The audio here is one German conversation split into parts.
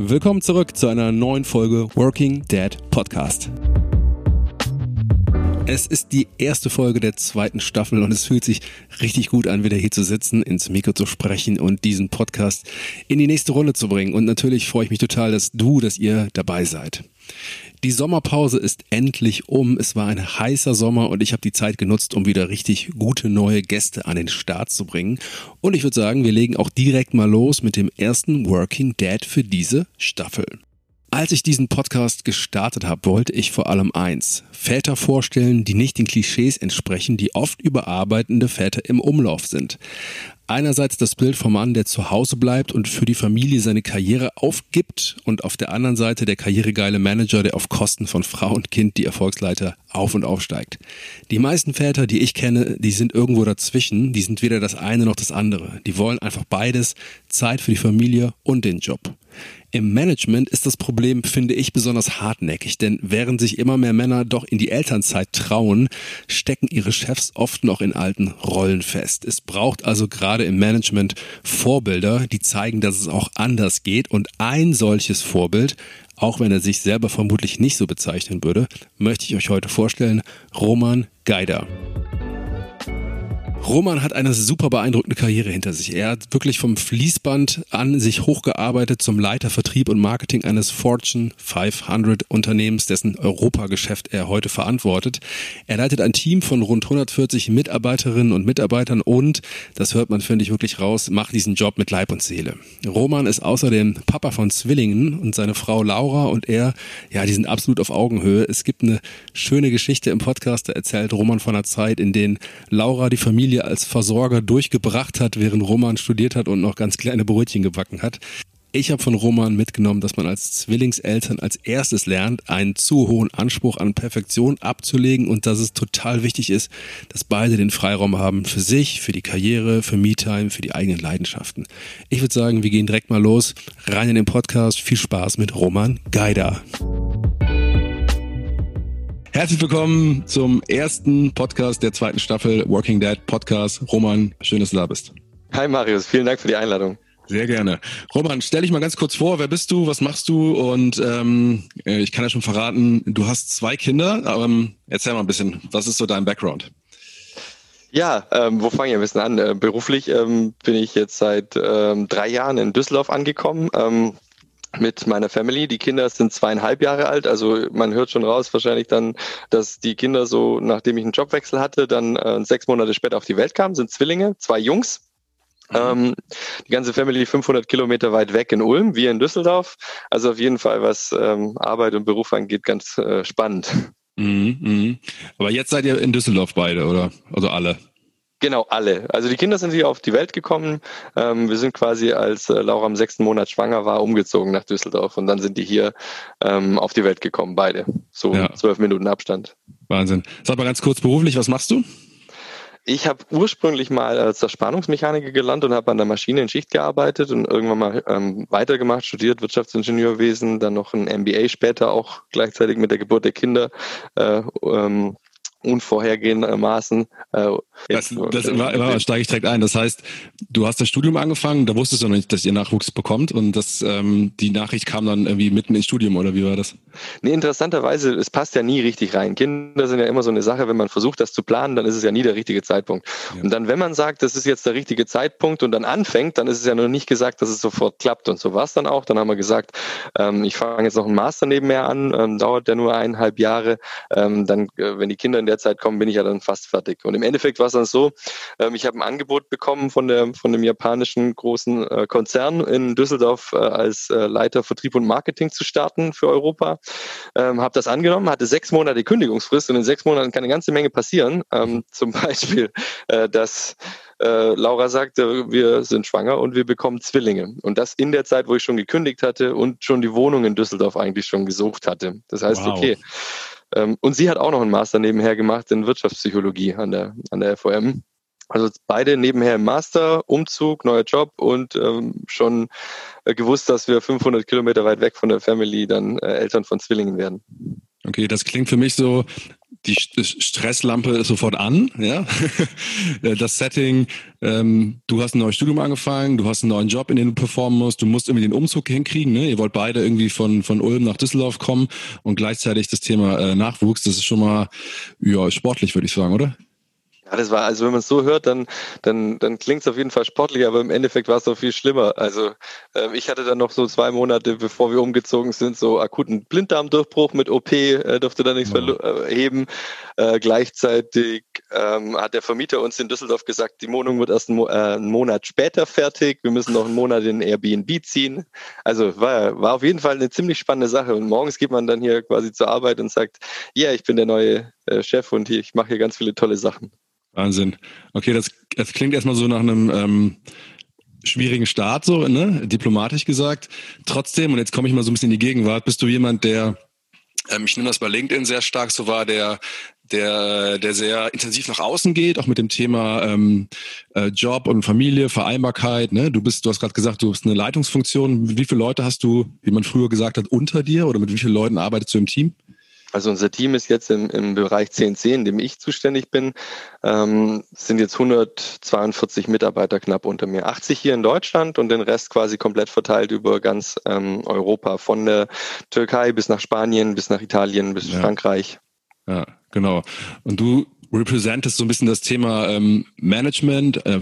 Willkommen zurück zu einer neuen Folge Working Dad Podcast. Es ist die erste Folge der zweiten Staffel und es fühlt sich richtig gut an, wieder hier zu sitzen, ins Mikro zu sprechen und diesen Podcast in die nächste Runde zu bringen. Und natürlich freue ich mich total, dass du, dass ihr dabei seid. Die Sommerpause ist endlich um. Es war ein heißer Sommer und ich habe die Zeit genutzt, um wieder richtig gute neue Gäste an den Start zu bringen. Und ich würde sagen, wir legen auch direkt mal los mit dem ersten Working Dad für diese Staffel. Als ich diesen Podcast gestartet habe, wollte ich vor allem eins. Väter vorstellen, die nicht den Klischees entsprechen, die oft überarbeitende Väter im Umlauf sind. Einerseits das Bild vom Mann, der zu Hause bleibt und für die Familie seine Karriere aufgibt und auf der anderen Seite der karrieregeile Manager, der auf Kosten von Frau und Kind die Erfolgsleiter auf und aufsteigt. Die meisten Väter, die ich kenne, die sind irgendwo dazwischen, die sind weder das eine noch das andere. Die wollen einfach beides, Zeit für die Familie und den Job. Im Management ist das Problem, finde ich, besonders hartnäckig, denn während sich immer mehr Männer doch in die Elternzeit trauen, stecken ihre Chefs oft noch in alten Rollen fest. Es braucht also gerade im Management Vorbilder, die zeigen, dass es auch anders geht und ein solches Vorbild auch wenn er sich selber vermutlich nicht so bezeichnen würde, möchte ich euch heute vorstellen, Roman Geider. Roman hat eine super beeindruckende Karriere hinter sich. Er hat wirklich vom Fließband an sich hochgearbeitet zum Leiter Vertrieb und Marketing eines Fortune 500 Unternehmens, dessen Europageschäft er heute verantwortet. Er leitet ein Team von rund 140 Mitarbeiterinnen und Mitarbeitern und, das hört man, finde ich, wirklich raus, macht diesen Job mit Leib und Seele. Roman ist außerdem Papa von Zwillingen und seine Frau Laura und er, ja, die sind absolut auf Augenhöhe. Es gibt eine schöne Geschichte im Podcast, da erzählt Roman von einer Zeit, in der Laura die Familie Familie als Versorger durchgebracht hat, während Roman studiert hat und noch ganz kleine Brötchen gebacken hat. Ich habe von Roman mitgenommen, dass man als Zwillingseltern als erstes lernt, einen zu hohen Anspruch an Perfektion abzulegen und dass es total wichtig ist, dass beide den Freiraum haben für sich, für die Karriere, für Me-Time, für die eigenen Leidenschaften. Ich würde sagen, wir gehen direkt mal los, rein in den Podcast. Viel Spaß mit Roman Geider. Herzlich willkommen zum ersten Podcast der zweiten Staffel Working Dad Podcast. Roman, schön, dass du da bist. Hi Marius, vielen Dank für die Einladung. Sehr gerne. Roman, stell dich mal ganz kurz vor, wer bist du, was machst du? Und ähm, äh, ich kann ja schon verraten, du hast zwei Kinder. Ähm, erzähl mal ein bisschen, was ist so dein Background? Ja, ähm, wo fange ich ein bisschen an? Äh, beruflich ähm, bin ich jetzt seit ähm, drei Jahren in Düsseldorf angekommen. Ähm, mit meiner Family. Die Kinder sind zweieinhalb Jahre alt, also man hört schon raus wahrscheinlich dann, dass die Kinder so, nachdem ich einen Jobwechsel hatte, dann äh, sechs Monate später auf die Welt kamen, sind Zwillinge, zwei Jungs. Mhm. Ähm, die ganze Family 500 Kilometer weit weg in Ulm, wir in Düsseldorf. Also auf jeden Fall, was ähm, Arbeit und Beruf angeht, ganz äh, spannend. Mhm, mh. Aber jetzt seid ihr in Düsseldorf beide, oder? Also alle? Genau, alle. Also die Kinder sind hier auf die Welt gekommen. Ähm, wir sind quasi, als äh, Laura im sechsten Monat schwanger war, umgezogen nach Düsseldorf und dann sind die hier ähm, auf die Welt gekommen, beide. So ja. zwölf Minuten Abstand. Wahnsinn. Sag mal ganz kurz beruflich, was machst du? Ich habe ursprünglich mal als Zerspannungsmechaniker gelernt und habe an der Maschine in Schicht gearbeitet und irgendwann mal ähm, weitergemacht, studiert Wirtschaftsingenieurwesen, dann noch ein MBA später auch gleichzeitig mit der Geburt der Kinder äh, ähm, unvorhergehendermaßen. Äh, das, das immer, immer steige ich direkt ein. Das heißt, du hast das Studium angefangen, da wusstest du noch nicht, dass ihr Nachwuchs bekommt und das, ähm, die Nachricht kam dann irgendwie mitten ins Studium oder wie war das? Nee, interessanterweise, es passt ja nie richtig rein. Kinder sind ja immer so eine Sache, wenn man versucht, das zu planen, dann ist es ja nie der richtige Zeitpunkt. Ja. Und dann, wenn man sagt, das ist jetzt der richtige Zeitpunkt und dann anfängt, dann ist es ja noch nicht gesagt, dass es sofort klappt. Und so war es dann auch. Dann haben wir gesagt, ähm, ich fange jetzt noch einen Master nebenher an, ähm, dauert der nur eineinhalb Jahre. Ähm, dann, äh, wenn die Kinder in der Zeit kommen, bin ich ja dann fast fertig. Und im Endeffekt war es dann so, ähm, ich habe ein Angebot bekommen von, der, von dem japanischen großen äh, Konzern in Düsseldorf äh, als äh, Leiter Vertrieb und Marketing zu starten für Europa. Ähm, habe das angenommen, hatte sechs Monate Kündigungsfrist und in sechs Monaten kann eine ganze Menge passieren. Ähm, zum Beispiel, äh, dass äh, Laura sagte, wir sind schwanger und wir bekommen Zwillinge. Und das in der Zeit, wo ich schon gekündigt hatte und schon die Wohnung in Düsseldorf eigentlich schon gesucht hatte. Das heißt, wow. okay, und sie hat auch noch einen Master nebenher gemacht in Wirtschaftspsychologie an der, an der FOM. Also beide nebenher im Master, Umzug, neuer Job und ähm, schon äh, gewusst, dass wir 500 Kilometer weit weg von der Family dann äh, Eltern von Zwillingen werden. Okay, das klingt für mich so, die Stresslampe ist sofort an, ja. Das Setting, ähm, du hast ein neues Studium angefangen, du hast einen neuen Job, in dem du performen musst, du musst irgendwie den Umzug hinkriegen, ne? Ihr wollt beide irgendwie von, von Ulm nach Düsseldorf kommen und gleichzeitig das Thema äh, Nachwuchs, das ist schon mal ja, sportlich, würde ich sagen, oder? Ja, das war, also wenn man es so hört, dann, dann, dann klingt es auf jeden Fall sportlich, aber im Endeffekt war es noch viel schlimmer. Also äh, ich hatte dann noch so zwei Monate, bevor wir umgezogen sind, so akuten Blinddarmdurchbruch mit OP, äh, durfte da nichts ja. erheben. Äh, gleichzeitig ähm, hat der Vermieter uns in Düsseldorf gesagt, die Wohnung wird erst einen, äh, einen Monat später fertig, wir müssen noch einen Monat in Airbnb ziehen. Also war, war auf jeden Fall eine ziemlich spannende Sache. Und morgens geht man dann hier quasi zur Arbeit und sagt, ja, yeah, ich bin der neue äh, Chef und hier, ich mache hier ganz viele tolle Sachen. Wahnsinn. Okay, das, das klingt erstmal so nach einem ähm, schwierigen Start, so, ne? Diplomatisch gesagt. Trotzdem, und jetzt komme ich mal so ein bisschen in die Gegenwart, bist du jemand, der, ähm, ich nehme das bei LinkedIn sehr stark so war, der der, der sehr intensiv nach außen geht, auch mit dem Thema ähm, äh, Job und Familie, Vereinbarkeit. Ne? Du bist, du hast gerade gesagt, du bist eine Leitungsfunktion. Wie viele Leute hast du, wie man früher gesagt hat, unter dir oder mit wie vielen Leuten arbeitest du im Team? Also unser Team ist jetzt im, im Bereich CNC, in dem ich zuständig bin, ähm, sind jetzt 142 Mitarbeiter knapp unter mir. 80 hier in Deutschland und den Rest quasi komplett verteilt über ganz ähm, Europa, von der Türkei bis nach Spanien, bis nach Italien, bis ja. Frankreich. Ja, genau. Und du representest so ein bisschen das Thema ähm, Management, äh,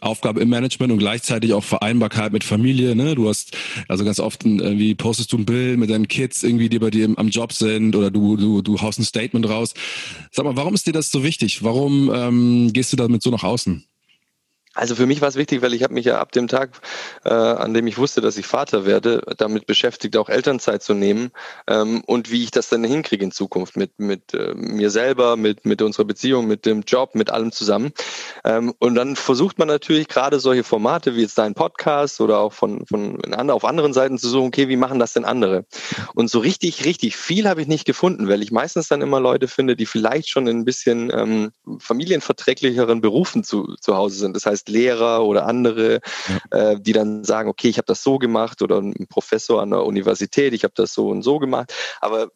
Aufgabe im Management und gleichzeitig auch Vereinbarkeit mit Familie. Ne? Du hast also ganz oft irgendwie postest du ein Bild mit deinen Kids irgendwie, die bei dir am Job sind oder du du du haust ein Statement raus. Sag mal, warum ist dir das so wichtig? Warum ähm, gehst du damit so nach außen? Also für mich war es wichtig, weil ich habe mich ja ab dem Tag, äh, an dem ich wusste, dass ich Vater werde, damit beschäftigt, auch Elternzeit zu nehmen ähm, und wie ich das dann hinkriege in Zukunft mit, mit äh, mir selber, mit, mit unserer Beziehung, mit dem Job, mit allem zusammen. Ähm, und dann versucht man natürlich gerade solche Formate wie jetzt dein Podcast oder auch von, von auf anderen Seiten zu suchen, okay, wie machen das denn andere? Und so richtig, richtig viel habe ich nicht gefunden, weil ich meistens dann immer Leute finde, die vielleicht schon in ein bisschen ähm, familienverträglicheren Berufen zu, zu Hause sind. Das heißt, Lehrer oder andere, ja. äh, die dann sagen, okay, ich habe das so gemacht oder ein Professor an der Universität, ich habe das so und so gemacht. Aber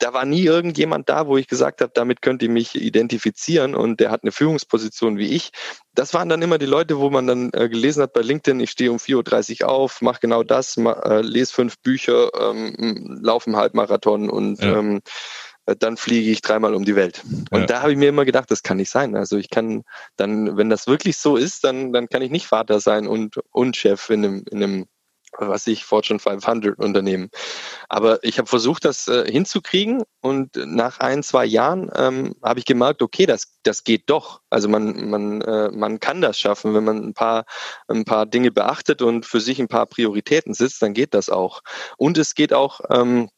da war nie irgendjemand da, wo ich gesagt habe, damit könnt ihr mich identifizieren und der hat eine Führungsposition wie ich. Das waren dann immer die Leute, wo man dann äh, gelesen hat bei LinkedIn, ich stehe um 4.30 Uhr auf, mache genau das, äh, lese fünf Bücher, ähm, laufe einen Halbmarathon und ja. ähm, äh, dann fliege ich dreimal um die Welt. Und ja. da habe ich mir immer gedacht, das kann nicht sein. Also ich kann dann, wenn das wirklich so ist, dann, dann kann ich nicht Vater sein und, und Chef in einem, in einem was ich Fortune 500 Unternehmen. Aber ich habe versucht, das äh, hinzukriegen und nach ein, zwei Jahren ähm, habe ich gemerkt, okay, das, das geht doch. Also man, man, äh, man kann das schaffen, wenn man ein paar, ein paar Dinge beachtet und für sich ein paar Prioritäten sitzt, dann geht das auch. Und es geht auch, ähm,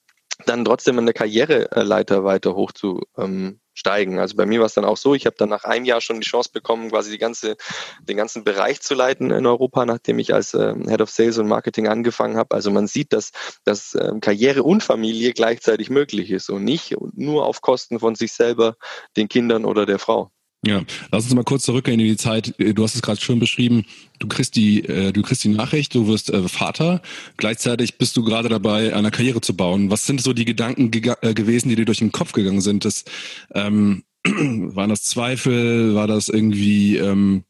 dann trotzdem in der Karriereleiter weiter hoch zu ähm, steigen. Also bei mir war es dann auch so, ich habe dann nach einem Jahr schon die Chance bekommen, quasi die ganze, den ganzen Bereich zu leiten in Europa, nachdem ich als äh, Head of Sales und Marketing angefangen habe. Also man sieht, dass, dass ähm, Karriere und Familie gleichzeitig möglich ist und nicht nur auf Kosten von sich selber, den Kindern oder der Frau. Ja, lass uns mal kurz zurückgehen in die Zeit. Du hast es gerade schon beschrieben. Du kriegst die, äh, du kriegst die Nachricht, du wirst äh, Vater. Gleichzeitig bist du gerade dabei, eine Karriere zu bauen. Was sind so die Gedanken ge äh, gewesen, die dir durch den Kopf gegangen sind? Das, ähm, waren das Zweifel? War das irgendwie ähm,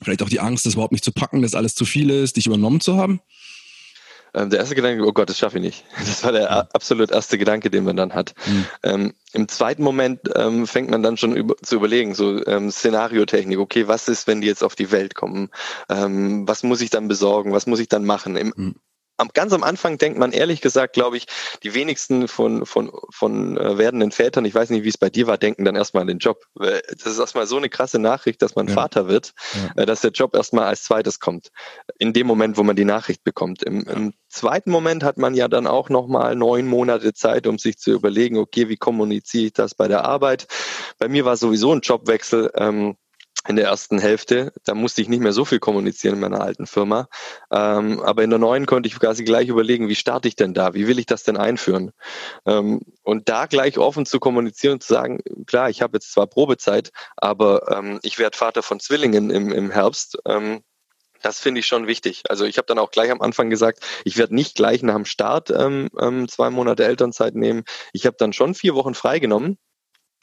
vielleicht auch die Angst, das überhaupt nicht zu packen, dass alles zu viel ist, dich übernommen zu haben? Ähm, der erste Gedanke, oh Gott, das schaffe ich nicht. Das war der mhm. absolut erste Gedanke, den man dann hat. Mhm. Ähm, Im zweiten Moment ähm, fängt man dann schon über, zu überlegen, so ähm, Szenariotechnik, okay, was ist, wenn die jetzt auf die Welt kommen? Ähm, was muss ich dann besorgen? Was muss ich dann machen? Im, mhm am, ganz am Anfang denkt man ehrlich gesagt, glaube ich, die wenigsten von, von, von äh, werdenden Vätern, ich weiß nicht, wie es bei dir war, denken dann erstmal an den Job. Das ist erstmal so eine krasse Nachricht, dass man ja. Vater wird, ja. äh, dass der Job erstmal als zweites kommt. In dem Moment, wo man die Nachricht bekommt. Im, im zweiten Moment hat man ja dann auch nochmal neun Monate Zeit, um sich zu überlegen, okay, wie kommuniziere ich das bei der Arbeit? Bei mir war sowieso ein Jobwechsel. Ähm, in der ersten Hälfte. Da musste ich nicht mehr so viel kommunizieren in meiner alten Firma. Ähm, aber in der neuen konnte ich quasi gleich überlegen, wie starte ich denn da? Wie will ich das denn einführen? Ähm, und da gleich offen zu kommunizieren und zu sagen, klar, ich habe jetzt zwar Probezeit, aber ähm, ich werde Vater von Zwillingen im, im Herbst. Ähm, das finde ich schon wichtig. Also ich habe dann auch gleich am Anfang gesagt, ich werde nicht gleich nach dem Start ähm, ähm, zwei Monate Elternzeit nehmen. Ich habe dann schon vier Wochen freigenommen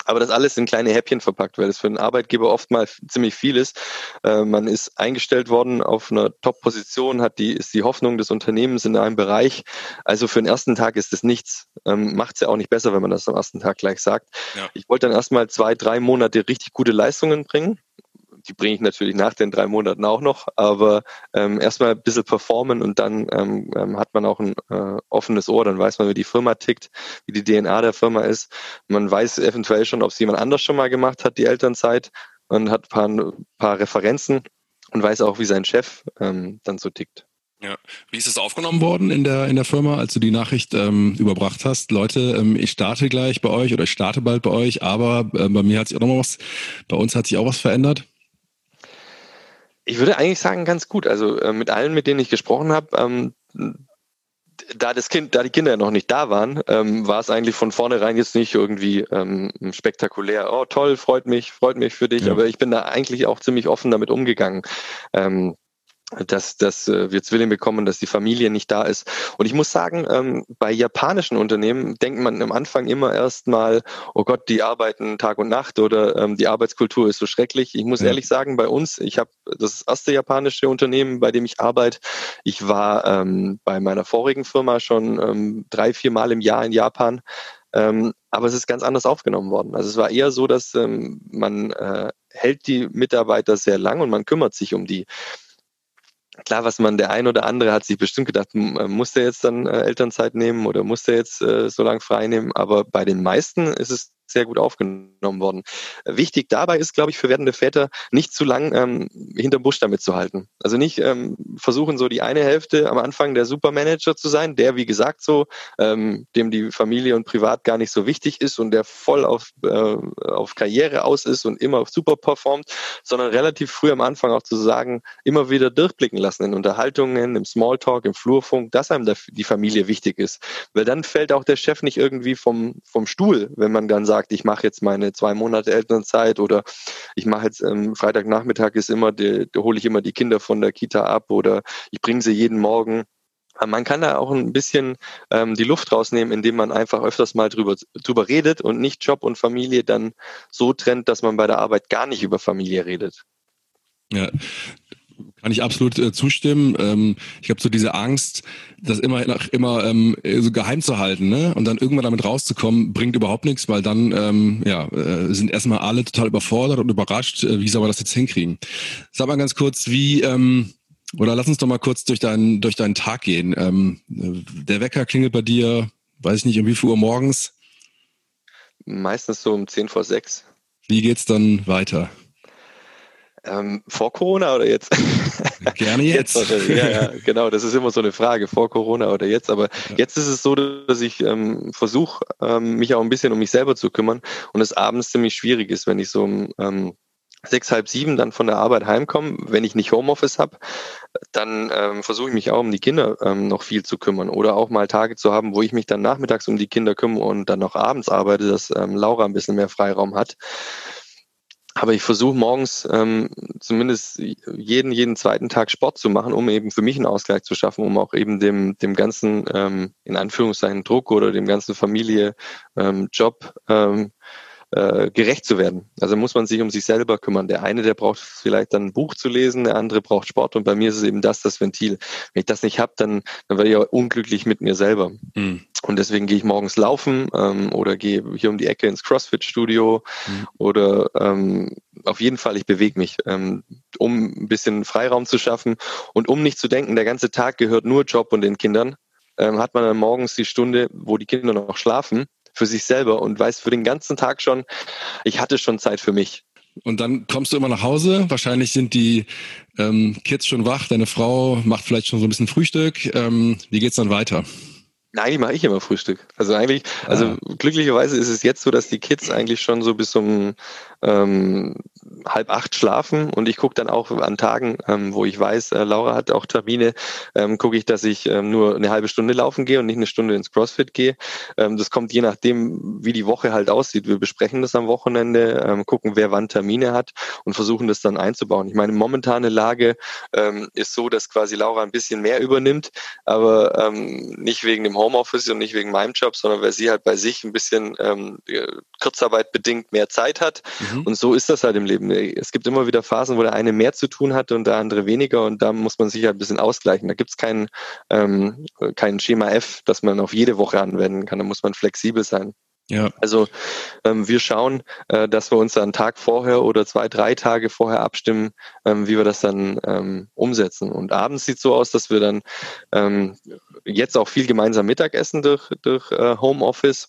aber das alles in kleine Häppchen verpackt, weil es für einen Arbeitgeber oft mal ziemlich viel ist. Äh, man ist eingestellt worden auf einer Top-Position, hat die, ist die Hoffnung des Unternehmens in einem Bereich. Also für den ersten Tag ist das nichts. Ähm, Macht es ja auch nicht besser, wenn man das am ersten Tag gleich sagt. Ja. Ich wollte dann erstmal zwei, drei Monate richtig gute Leistungen bringen die bringe ich natürlich nach den drei Monaten auch noch, aber ähm, erstmal ein bisschen performen und dann ähm, ähm, hat man auch ein äh, offenes Ohr, dann weiß man, wie die Firma tickt, wie die DNA der Firma ist. Man weiß eventuell schon, ob es jemand anders schon mal gemacht hat, die Elternzeit, und hat ein paar, paar Referenzen und weiß auch, wie sein Chef ähm, dann so tickt. Ja. Wie ist es aufgenommen worden in der, in der Firma, als du die Nachricht ähm, überbracht hast? Leute, ähm, ich starte gleich bei euch oder ich starte bald bei euch, aber äh, bei mir hat sich auch noch was, bei uns hat sich auch was verändert. Ich würde eigentlich sagen, ganz gut. Also äh, mit allen, mit denen ich gesprochen habe, ähm, da das Kind, da die Kinder noch nicht da waren, ähm, war es eigentlich von vornherein jetzt nicht irgendwie ähm, spektakulär. Oh toll, freut mich, freut mich für dich. Ja. Aber ich bin da eigentlich auch ziemlich offen damit umgegangen. Ähm, dass, dass äh, wir Zwillinge bekommen, dass die Familie nicht da ist. Und ich muss sagen, ähm, bei japanischen Unternehmen denkt man am Anfang immer erstmal, oh Gott, die arbeiten Tag und Nacht oder ähm, die Arbeitskultur ist so schrecklich. Ich muss ja. ehrlich sagen, bei uns, ich habe das erste japanische Unternehmen, bei dem ich arbeite. Ich war ähm, bei meiner vorigen Firma schon ähm, drei, vier Mal im Jahr in Japan. Ähm, aber es ist ganz anders aufgenommen worden. Also es war eher so, dass ähm, man äh, hält die Mitarbeiter sehr lang und man kümmert sich um die klar, was man, der ein oder andere hat sich bestimmt gedacht, äh, muss der jetzt dann äh, Elternzeit nehmen oder muss der jetzt äh, so lange frei nehmen? Aber bei den meisten ist es sehr gut aufgenommen worden. Wichtig dabei ist, glaube ich, für werdende Väter nicht zu lang ähm, hinterm Busch damit zu halten. Also nicht ähm, versuchen, so die eine Hälfte am Anfang der Supermanager zu sein, der, wie gesagt, so, ähm, dem die Familie und privat gar nicht so wichtig ist und der voll auf, äh, auf Karriere aus ist und immer super performt, sondern relativ früh am Anfang auch zu sagen, immer wieder durchblicken lassen in Unterhaltungen, im Smalltalk, im Flurfunk, dass einem die Familie wichtig ist. Weil dann fällt auch der Chef nicht irgendwie vom, vom Stuhl, wenn man dann sagt, sagt, ich mache jetzt meine zwei Monate Elternzeit oder ich mache jetzt ähm, Freitagnachmittag ist immer, da hole ich immer die Kinder von der Kita ab oder ich bringe sie jeden Morgen. Man kann da auch ein bisschen ähm, die Luft rausnehmen, indem man einfach öfters mal drüber, drüber redet und nicht Job und Familie dann so trennt, dass man bei der Arbeit gar nicht über Familie redet. Ja, kann ich absolut äh, zustimmen. Ähm, ich habe so diese Angst, das immer nach immer ähm, so geheim zu halten, ne? Und dann irgendwann damit rauszukommen, bringt überhaupt nichts, weil dann ähm, ja äh, sind erstmal alle total überfordert und überrascht, äh, wie soll man das jetzt hinkriegen. Sag mal ganz kurz, wie ähm, oder lass uns doch mal kurz durch deinen durch deinen Tag gehen. Ähm, der Wecker klingelt bei dir, weiß ich nicht, um wie viel Uhr morgens? Meistens so um zehn vor sechs. Wie geht's dann weiter? Ähm, vor Corona oder jetzt? Gerne jetzt. jetzt ja, ja, genau. Das ist immer so eine Frage, vor Corona oder jetzt. Aber ja. jetzt ist es so, dass ich ähm, versuche, ähm, mich auch ein bisschen um mich selber zu kümmern und es abends ziemlich schwierig ist, wenn ich so um ähm, sechs, halb sieben dann von der Arbeit heimkomme. Wenn ich nicht Homeoffice habe, dann ähm, versuche ich mich auch um die Kinder ähm, noch viel zu kümmern oder auch mal Tage zu haben, wo ich mich dann nachmittags um die Kinder kümmere und dann noch abends arbeite, dass ähm, Laura ein bisschen mehr Freiraum hat. Aber ich versuche morgens ähm, zumindest jeden, jeden zweiten Tag Sport zu machen, um eben für mich einen Ausgleich zu schaffen, um auch eben dem, dem ganzen, ähm, in Anführungszeichen, Druck oder dem ganzen Familie, ähm, Job ähm, äh, gerecht zu werden. Also muss man sich um sich selber kümmern. Der eine, der braucht vielleicht dann ein Buch zu lesen, der andere braucht Sport und bei mir ist es eben das das Ventil. Wenn ich das nicht habe, dann, dann werde ich auch unglücklich mit mir selber. Mhm. Und deswegen gehe ich morgens laufen ähm, oder gehe hier um die Ecke ins CrossFit-Studio mhm. oder ähm, auf jeden Fall, ich bewege mich, ähm, um ein bisschen Freiraum zu schaffen und um nicht zu denken, der ganze Tag gehört nur Job und den Kindern, ähm, hat man dann morgens die Stunde, wo die Kinder noch schlafen für sich selber und weiß für den ganzen Tag schon, ich hatte schon Zeit für mich. Und dann kommst du immer nach Hause. Wahrscheinlich sind die ähm, Kids schon wach. Deine Frau macht vielleicht schon so ein bisschen Frühstück. Ähm, wie geht's dann weiter? Nein, mache ich immer Frühstück. Also eigentlich, also ah. glücklicherweise ist es jetzt so, dass die Kids eigentlich schon so bis um ähm, halb acht schlafen und ich gucke dann auch an Tagen, ähm, wo ich weiß, äh, Laura hat auch Termine, ähm, gucke ich, dass ich ähm, nur eine halbe Stunde laufen gehe und nicht eine Stunde ins CrossFit gehe. Ähm, das kommt je nachdem, wie die Woche halt aussieht. Wir besprechen das am Wochenende, ähm, gucken, wer wann Termine hat und versuchen das dann einzubauen. Ich meine, momentane Lage ähm, ist so, dass quasi Laura ein bisschen mehr übernimmt, aber ähm, nicht wegen dem Homeoffice und nicht wegen meinem Job, sondern weil sie halt bei sich ein bisschen ähm, Kurzarbeit bedingt mehr Zeit hat. Mhm. Und so ist das halt im Leben. Es gibt immer wieder Phasen, wo der eine mehr zu tun hat und der andere weniger und da muss man sich halt ein bisschen ausgleichen. Da gibt es kein, ähm, kein Schema F, das man auf jede Woche anwenden kann. Da muss man flexibel sein. Ja. Also ähm, wir schauen, äh, dass wir uns einen Tag vorher oder zwei, drei Tage vorher abstimmen, ähm, wie wir das dann ähm, umsetzen. Und abends sieht so aus, dass wir dann ähm, jetzt auch viel gemeinsam Mittagessen durch, durch äh, Homeoffice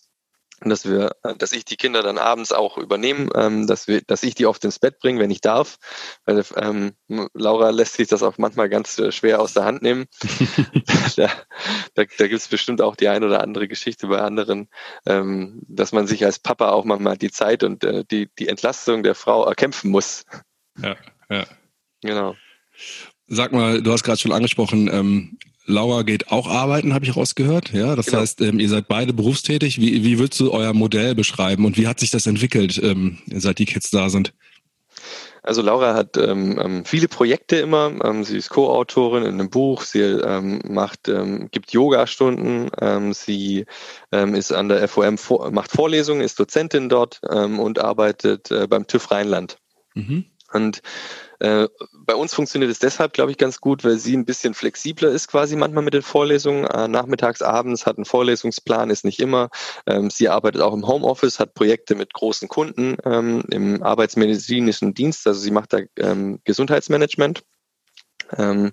dass wir, äh, dass ich die Kinder dann abends auch übernehme, ähm, dass wir, dass ich die oft ins Bett bringe, wenn ich darf. Weil ähm, Laura lässt sich das auch manchmal ganz äh, schwer aus der Hand nehmen. da da, da gibt es bestimmt auch die ein oder andere Geschichte bei anderen, ähm, dass man sich als Papa auch manchmal die Zeit und äh, die, die Entlastung der Frau erkämpfen muss. Ja, ja. Genau. Sag mal, du hast gerade schon angesprochen, ähm, Laura geht auch arbeiten, habe ich rausgehört. Ja, das genau. heißt, ähm, ihr seid beide berufstätig. Wie, wie würdest du euer Modell beschreiben und wie hat sich das entwickelt, ähm, seit die Kids da sind? Also Laura hat ähm, ähm viele Projekte immer. Ähm, sie ist Co-Autorin in einem Buch. Sie ähm, macht, ähm, gibt Yoga-Stunden. Sie ist an der FOM, vor, macht Vorlesungen, ist Dozentin dort und arbeitet äh, beim TÜV Rheinland. Mhm. Und äh, bei uns funktioniert es deshalb, glaube ich, ganz gut, weil sie ein bisschen flexibler ist quasi manchmal mit den Vorlesungen. Äh, nachmittags, abends hat einen Vorlesungsplan, ist nicht immer. Ähm, sie arbeitet auch im Homeoffice, hat Projekte mit großen Kunden ähm, im arbeitsmedizinischen Dienst. Also sie macht da ähm, Gesundheitsmanagement. Ähm,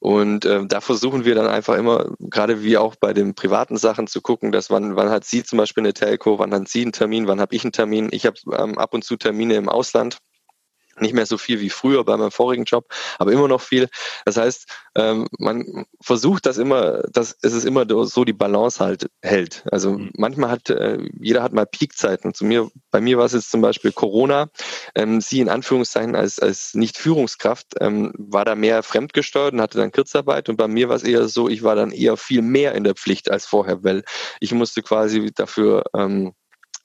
und äh, da versuchen wir dann einfach immer, gerade wie auch bei den privaten Sachen, zu gucken, dass wann, wann hat sie zum Beispiel eine Telco, wann hat sie einen Termin, wann habe ich einen Termin. Ich habe ähm, ab und zu Termine im Ausland nicht mehr so viel wie früher bei meinem vorigen Job, aber immer noch viel. Das heißt, ähm, man versucht das immer, dass es immer so die Balance halt hält. Also mhm. manchmal hat äh, jeder hat mal Peakzeiten. Zu mir, bei mir war es jetzt zum Beispiel Corona. Ähm, sie in Anführungszeichen als als nicht Führungskraft ähm, war da mehr fremdgesteuert und hatte dann Kurzarbeit. Und bei mir war es eher so, ich war dann eher viel mehr in der Pflicht als vorher, weil ich musste quasi dafür ähm,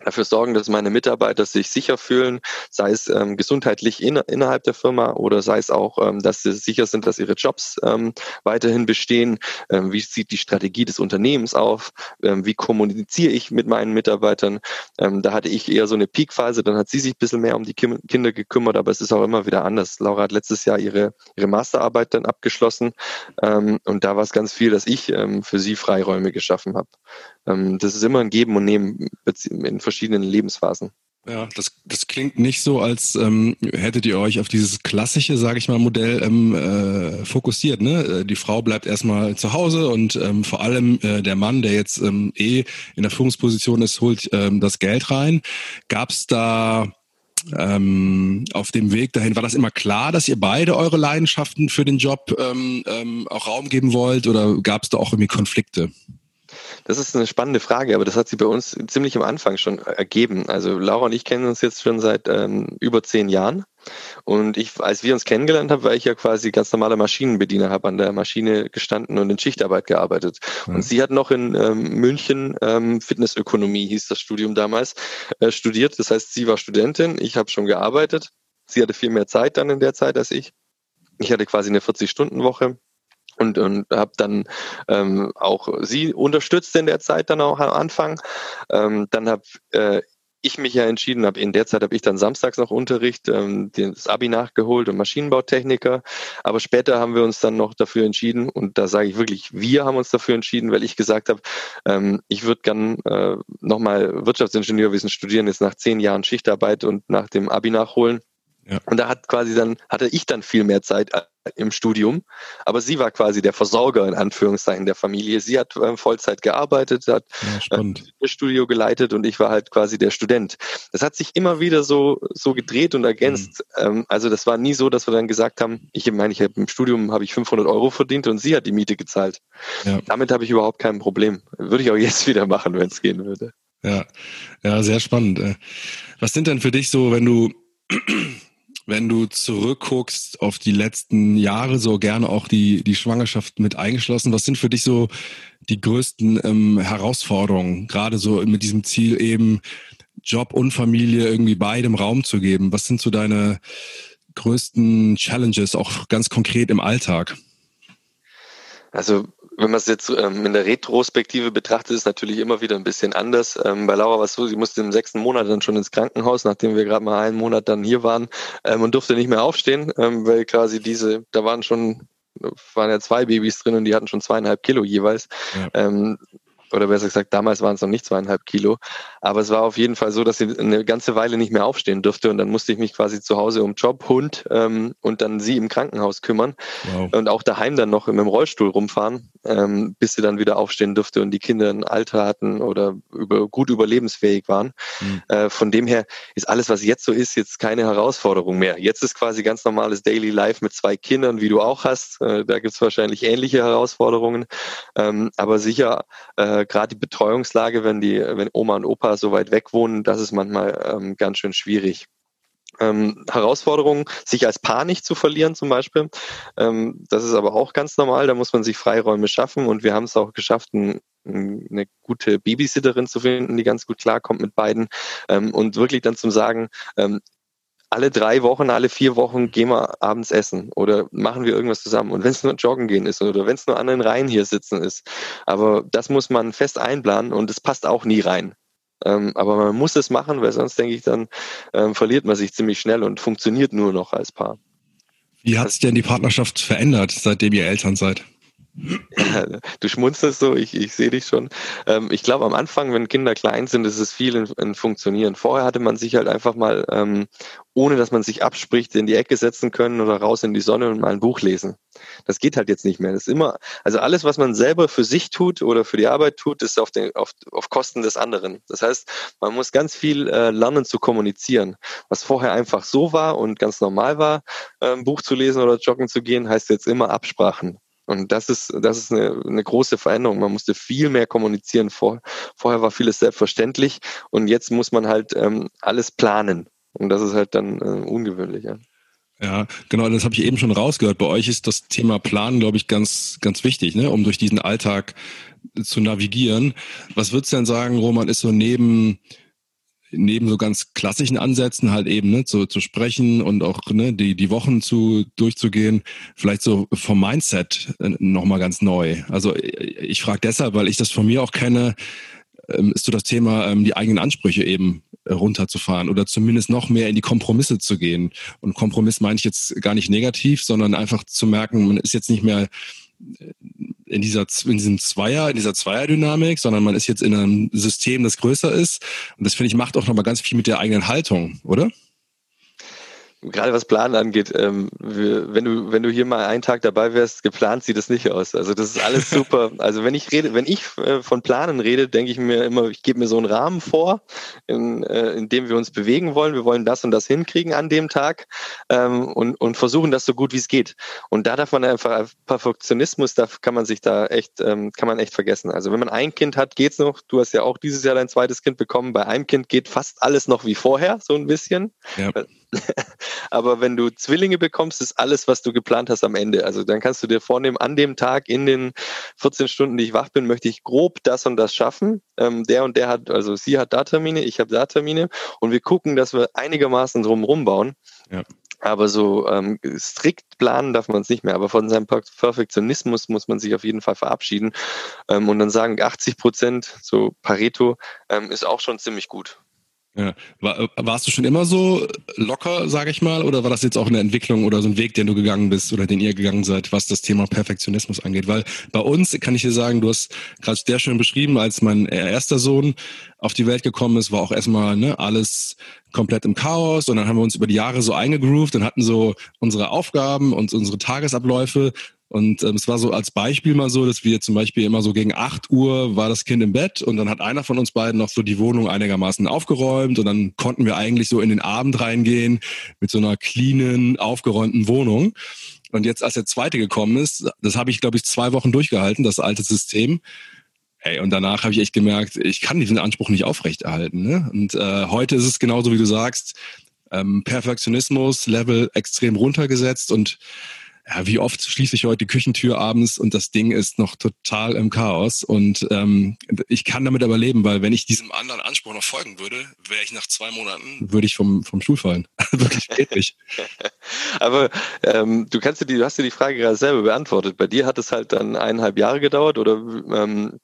dafür sorgen, dass meine Mitarbeiter sich sicher fühlen, sei es ähm, gesundheitlich in, innerhalb der Firma oder sei es auch, ähm, dass sie sicher sind, dass ihre Jobs ähm, weiterhin bestehen. Ähm, wie sieht die Strategie des Unternehmens auf? Ähm, wie kommuniziere ich mit meinen Mitarbeitern? Ähm, da hatte ich eher so eine Peakphase, dann hat sie sich ein bisschen mehr um die Kim Kinder gekümmert, aber es ist auch immer wieder anders. Laura hat letztes Jahr ihre, ihre Masterarbeit dann abgeschlossen ähm, und da war es ganz viel, dass ich ähm, für sie Freiräume geschaffen habe. Ähm, das ist immer ein Geben und Nehmen in verschiedenen Lebensphasen. Ja, das, das klingt nicht so, als ähm, hättet ihr euch auf dieses klassische, sage ich mal, Modell ähm, äh, fokussiert. Ne? Äh, die Frau bleibt erstmal zu Hause und ähm, vor allem äh, der Mann, der jetzt ähm, eh in der Führungsposition ist, holt ähm, das Geld rein. Gab es da ähm, auf dem Weg dahin, war das immer klar, dass ihr beide eure Leidenschaften für den Job ähm, ähm, auch Raum geben wollt oder gab es da auch irgendwie Konflikte? Das ist eine spannende Frage, aber das hat sich bei uns ziemlich am Anfang schon ergeben. Also Laura und ich kennen uns jetzt schon seit ähm, über zehn Jahren. Und ich, als wir uns kennengelernt haben, war ich ja quasi ganz normaler Maschinenbediener, habe an der Maschine gestanden und in Schichtarbeit gearbeitet. Mhm. Und sie hat noch in ähm, München ähm, Fitnessökonomie, hieß das Studium damals, äh, studiert. Das heißt, sie war Studentin, ich habe schon gearbeitet. Sie hatte viel mehr Zeit dann in der Zeit als ich. Ich hatte quasi eine 40-Stunden-Woche und, und habe dann ähm, auch sie unterstützt in der Zeit dann auch am Anfang. Ähm, dann habe äh, ich mich ja entschieden habe, in der Zeit habe ich dann samstags noch Unterricht, ähm, das Abi nachgeholt und Maschinenbautechniker. Aber später haben wir uns dann noch dafür entschieden, und da sage ich wirklich, wir haben uns dafür entschieden, weil ich gesagt habe, ähm, ich würde gern äh, nochmal Wirtschaftsingenieurwesen studieren, jetzt nach zehn Jahren Schichtarbeit und nach dem Abi nachholen. Ja. Und da hat quasi dann, hatte ich dann viel mehr Zeit äh, im Studium. Aber sie war quasi der Versorger in Anführungszeichen der Familie. Sie hat äh, Vollzeit gearbeitet, hat ja, äh, Studio geleitet und ich war halt quasi der Student. Das hat sich immer wieder so, so gedreht und ergänzt. Mhm. Ähm, also das war nie so, dass wir dann gesagt haben, ich meine, ich habe im Studium habe ich 500 Euro verdient und sie hat die Miete gezahlt. Ja. Damit habe ich überhaupt kein Problem. Würde ich auch jetzt wieder machen, wenn es gehen würde. Ja, ja, sehr spannend. Äh, was sind denn für dich so, wenn du wenn du zurückguckst auf die letzten Jahre, so gerne auch die, die Schwangerschaft mit eingeschlossen, was sind für dich so die größten ähm, Herausforderungen, gerade so mit diesem Ziel eben Job und Familie irgendwie beidem Raum zu geben? Was sind so deine größten Challenges, auch ganz konkret im Alltag? Also wenn man es jetzt ähm, in der Retrospektive betrachtet, ist es natürlich immer wieder ein bisschen anders. Ähm, bei Laura war es so, sie musste im sechsten Monat dann schon ins Krankenhaus, nachdem wir gerade mal einen Monat dann hier waren ähm, und durfte nicht mehr aufstehen, ähm, weil quasi diese, da waren schon waren ja zwei Babys drin und die hatten schon zweieinhalb Kilo jeweils. Ja. Ähm, oder besser gesagt, damals waren es noch nicht zweieinhalb Kilo. Aber es war auf jeden Fall so, dass sie eine ganze Weile nicht mehr aufstehen durfte. Und dann musste ich mich quasi zu Hause um Job, Hund ähm, und dann sie im Krankenhaus kümmern. Wow. Und auch daheim dann noch mit dem Rollstuhl rumfahren, ähm, bis sie dann wieder aufstehen durfte und die Kinder ein Alter hatten oder über, gut überlebensfähig waren. Mhm. Äh, von dem her ist alles, was jetzt so ist, jetzt keine Herausforderung mehr. Jetzt ist quasi ganz normales Daily Life mit zwei Kindern, wie du auch hast. Äh, da gibt es wahrscheinlich ähnliche Herausforderungen. Ähm, aber sicher, äh, gerade die Betreuungslage, wenn die, wenn Oma und Opa so weit weg wohnen, das ist manchmal ähm, ganz schön schwierig. Ähm, Herausforderungen, sich als Paar nicht zu verlieren zum Beispiel. Ähm, das ist aber auch ganz normal, da muss man sich Freiräume schaffen und wir haben es auch geschafft, ein, eine gute Babysitterin zu finden, die ganz gut klarkommt mit beiden ähm, und wirklich dann zum Sagen, ähm, alle drei Wochen, alle vier Wochen gehen wir abends essen oder machen wir irgendwas zusammen. Und wenn es nur joggen gehen ist oder wenn es nur an den Reihen hier sitzen ist. Aber das muss man fest einplanen und es passt auch nie rein. Ähm, aber man muss es machen, weil sonst denke ich, dann ähm, verliert man sich ziemlich schnell und funktioniert nur noch als Paar. Wie hat sich denn die Partnerschaft verändert, seitdem ihr Eltern seid? Du schmunzelst so, ich, ich sehe dich schon. Ähm, ich glaube, am Anfang, wenn Kinder klein sind, ist es viel in, in Funktionieren. Vorher hatte man sich halt einfach mal, ähm, ohne dass man sich abspricht, in die Ecke setzen können oder raus in die Sonne und mal ein Buch lesen. Das geht halt jetzt nicht mehr. Das ist immer, also alles, was man selber für sich tut oder für die Arbeit tut, ist auf, den, auf, auf Kosten des anderen. Das heißt, man muss ganz viel äh, lernen zu kommunizieren. Was vorher einfach so war und ganz normal war, äh, ein Buch zu lesen oder joggen zu gehen, heißt jetzt immer Absprachen. Und das ist, das ist eine, eine große Veränderung. Man musste viel mehr kommunizieren. Vor, vorher war vieles selbstverständlich und jetzt muss man halt ähm, alles planen. Und das ist halt dann äh, ungewöhnlich. Ja. Ja, genau, das habe ich eben schon rausgehört. Bei euch ist das Thema Planen, glaube ich, ganz, ganz wichtig, ne? um durch diesen Alltag zu navigieren. Was würdest du denn sagen, Roman, ist so neben neben so ganz klassischen Ansätzen halt eben ne, zu, zu sprechen und auch ne, die, die Wochen zu durchzugehen, vielleicht so vom Mindset äh, nochmal ganz neu. Also ich frage deshalb, weil ich das von mir auch kenne, ähm, ist so das Thema, ähm, die eigenen Ansprüche eben äh, runterzufahren oder zumindest noch mehr in die Kompromisse zu gehen. Und Kompromiss meine ich jetzt gar nicht negativ, sondern einfach zu merken, man ist jetzt nicht mehr in dieser in diesem Zweier, in dieser Zweierdynamik, sondern man ist jetzt in einem System, das größer ist. Und das finde ich macht auch nochmal ganz viel mit der eigenen Haltung, oder? Gerade was Planen angeht, ähm, wir, wenn du wenn du hier mal einen Tag dabei wärst, geplant sieht es nicht aus. Also das ist alles super. Also wenn ich rede, wenn ich äh, von Planen rede, denke ich mir immer, ich gebe mir so einen Rahmen vor, in, äh, in dem wir uns bewegen wollen. Wir wollen das und das hinkriegen an dem Tag ähm, und und versuchen das so gut wie es geht. Und da darf man einfach Perfektionismus, da kann man sich da echt ähm, kann man echt vergessen. Also wenn man ein Kind hat, geht's noch. Du hast ja auch dieses Jahr dein zweites Kind bekommen. Bei einem Kind geht fast alles noch wie vorher, so ein bisschen. Ja. Aber wenn du Zwillinge bekommst, ist alles, was du geplant hast, am Ende. Also dann kannst du dir vornehmen, an dem Tag in den 14 Stunden, die ich wach bin, möchte ich grob das und das schaffen. Ähm, der und der hat, also sie hat da Termine, ich habe da Termine und wir gucken, dass wir einigermaßen drumherum bauen. Ja. Aber so ähm, strikt planen darf man es nicht mehr. Aber von seinem Perfektionismus muss man sich auf jeden Fall verabschieden ähm, und dann sagen, 80 Prozent, so Pareto, ähm, ist auch schon ziemlich gut. Ja. War, warst du schon immer so locker, sage ich mal, oder war das jetzt auch eine Entwicklung oder so ein Weg, den du gegangen bist oder den ihr gegangen seid, was das Thema Perfektionismus angeht? Weil bei uns kann ich dir sagen, du hast gerade sehr schön beschrieben, als mein erster Sohn auf die Welt gekommen ist, war auch erstmal ne, alles komplett im Chaos und dann haben wir uns über die Jahre so eingegroovt und hatten so unsere Aufgaben und unsere Tagesabläufe und ähm, es war so als Beispiel mal so, dass wir zum Beispiel immer so gegen 8 Uhr war das Kind im Bett und dann hat einer von uns beiden noch so die Wohnung einigermaßen aufgeräumt und dann konnten wir eigentlich so in den Abend reingehen mit so einer cleanen, aufgeräumten Wohnung. Und jetzt, als der zweite gekommen ist, das habe ich, glaube ich, zwei Wochen durchgehalten, das alte System. Hey, und danach habe ich echt gemerkt, ich kann diesen Anspruch nicht aufrechterhalten. Ne? Und äh, heute ist es genauso, wie du sagst, ähm, Perfektionismus-Level extrem runtergesetzt und ja, wie oft schließe ich heute die Küchentür abends und das Ding ist noch total im Chaos. Und ähm, ich kann damit aber leben, weil wenn ich diesem anderen Anspruch noch folgen würde, wäre ich nach zwei Monaten, würde ich vom, vom Stuhl fallen. Wirklich geht aber ähm, du kannst dir die, du hast dir die Frage gerade selber beantwortet. Bei dir hat es halt dann eineinhalb Jahre gedauert oder ähm,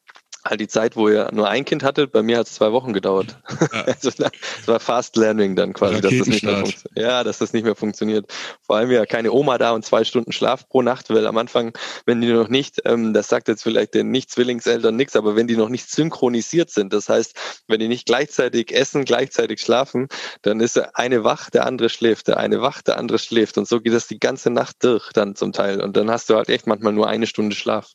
halt die Zeit, wo ihr nur ein Kind hattet, bei mir hat es zwei Wochen gedauert. Ja. also das war Fast Learning dann quasi, dass das nicht mehr ja, dass das nicht mehr funktioniert. Vor allem ja keine Oma da und zwei Stunden Schlaf pro Nacht, weil am Anfang, wenn die noch nicht, ähm, das sagt jetzt vielleicht den Nicht-Zwillingseltern nichts, aber wenn die noch nicht synchronisiert sind, das heißt, wenn die nicht gleichzeitig essen, gleichzeitig schlafen, dann ist der eine wach, der andere schläft, der eine wach, der andere schläft und so geht das die ganze Nacht durch dann zum Teil und dann hast du halt echt manchmal nur eine Stunde Schlaf.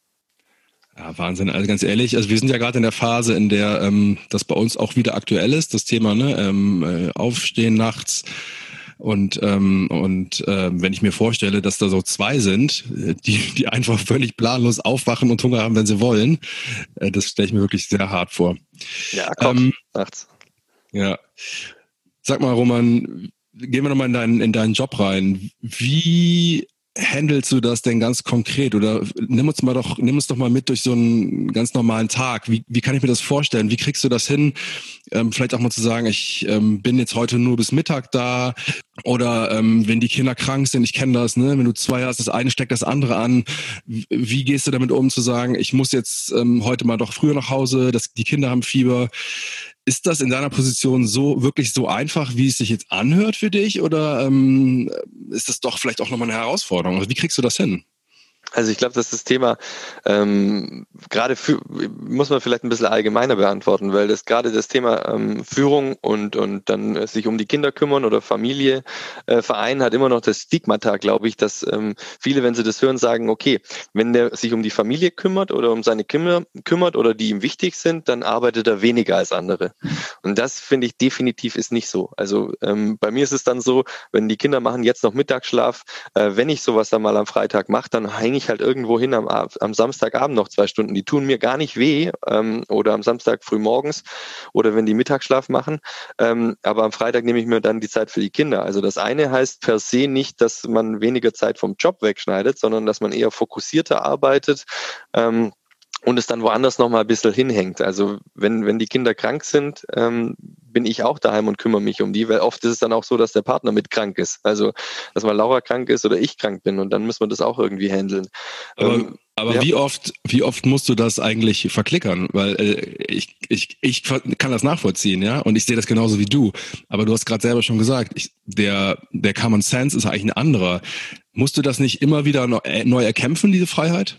Ja, Wahnsinn. Also ganz ehrlich, also wir sind ja gerade in der Phase, in der ähm, das bei uns auch wieder aktuell ist, das Thema, ne, ähm, äh, Aufstehen nachts. Und, ähm, und äh, wenn ich mir vorstelle, dass da so zwei sind, äh, die, die einfach völlig planlos aufwachen und Hunger haben, wenn sie wollen, äh, das stelle ich mir wirklich sehr hart vor. Ja, komm, ähm, nachts. Ja. Sag mal, Roman, gehen wir nochmal in deinen, in deinen Job rein. Wie handelst du das denn ganz konkret? Oder nimm uns mal doch, nimm uns doch mal mit durch so einen ganz normalen Tag. Wie, wie kann ich mir das vorstellen? Wie kriegst du das hin? Ähm, vielleicht auch mal zu sagen, ich ähm, bin jetzt heute nur bis Mittag da. Oder ähm, wenn die Kinder krank sind, ich kenne das, ne? Wenn du zwei hast, das eine steckt das andere an. Wie gehst du damit um zu sagen, ich muss jetzt ähm, heute mal doch früher nach Hause, dass die Kinder haben Fieber? Ist das in deiner Position so wirklich so einfach, wie es sich jetzt anhört für dich, oder ähm, ist das doch vielleicht auch nochmal eine Herausforderung? Also wie kriegst du das hin? Also ich glaube, dass das Thema ähm, gerade für, muss man vielleicht ein bisschen allgemeiner beantworten, weil das gerade das Thema ähm, Führung und und dann äh, sich um die Kinder kümmern oder Familie äh, Verein hat immer noch das Stigmata, glaube ich, dass ähm, viele, wenn sie das hören, sagen, okay, wenn der sich um die Familie kümmert oder um seine Kinder kümmert oder die ihm wichtig sind, dann arbeitet er weniger als andere. Und das finde ich definitiv ist nicht so. Also ähm, bei mir ist es dann so, wenn die Kinder machen jetzt noch Mittagsschlaf, äh, wenn ich sowas dann mal am Freitag mache, dann hänge ich halt irgendwo hin am, am Samstagabend noch zwei Stunden. Die tun mir gar nicht weh ähm, oder am Samstag früh morgens oder wenn die Mittagsschlaf machen. Ähm, aber am Freitag nehme ich mir dann die Zeit für die Kinder. Also das eine heißt per se nicht, dass man weniger Zeit vom Job wegschneidet, sondern dass man eher fokussierter arbeitet. Ähm, und es dann woanders nochmal ein bisschen hinhängt. Also wenn, wenn die Kinder krank sind, ähm, bin ich auch daheim und kümmere mich um die, weil oft ist es dann auch so, dass der Partner mit krank ist. Also dass mal Laura krank ist oder ich krank bin und dann müssen wir das auch irgendwie handeln. Aber, ähm, aber ja. wie oft, wie oft musst du das eigentlich verklickern? Weil äh, ich, ich, ich kann das nachvollziehen, ja, und ich sehe das genauso wie du. Aber du hast gerade selber schon gesagt, ich, der, der Common Sense ist eigentlich ein anderer. Musst du das nicht immer wieder neu erkämpfen, diese Freiheit?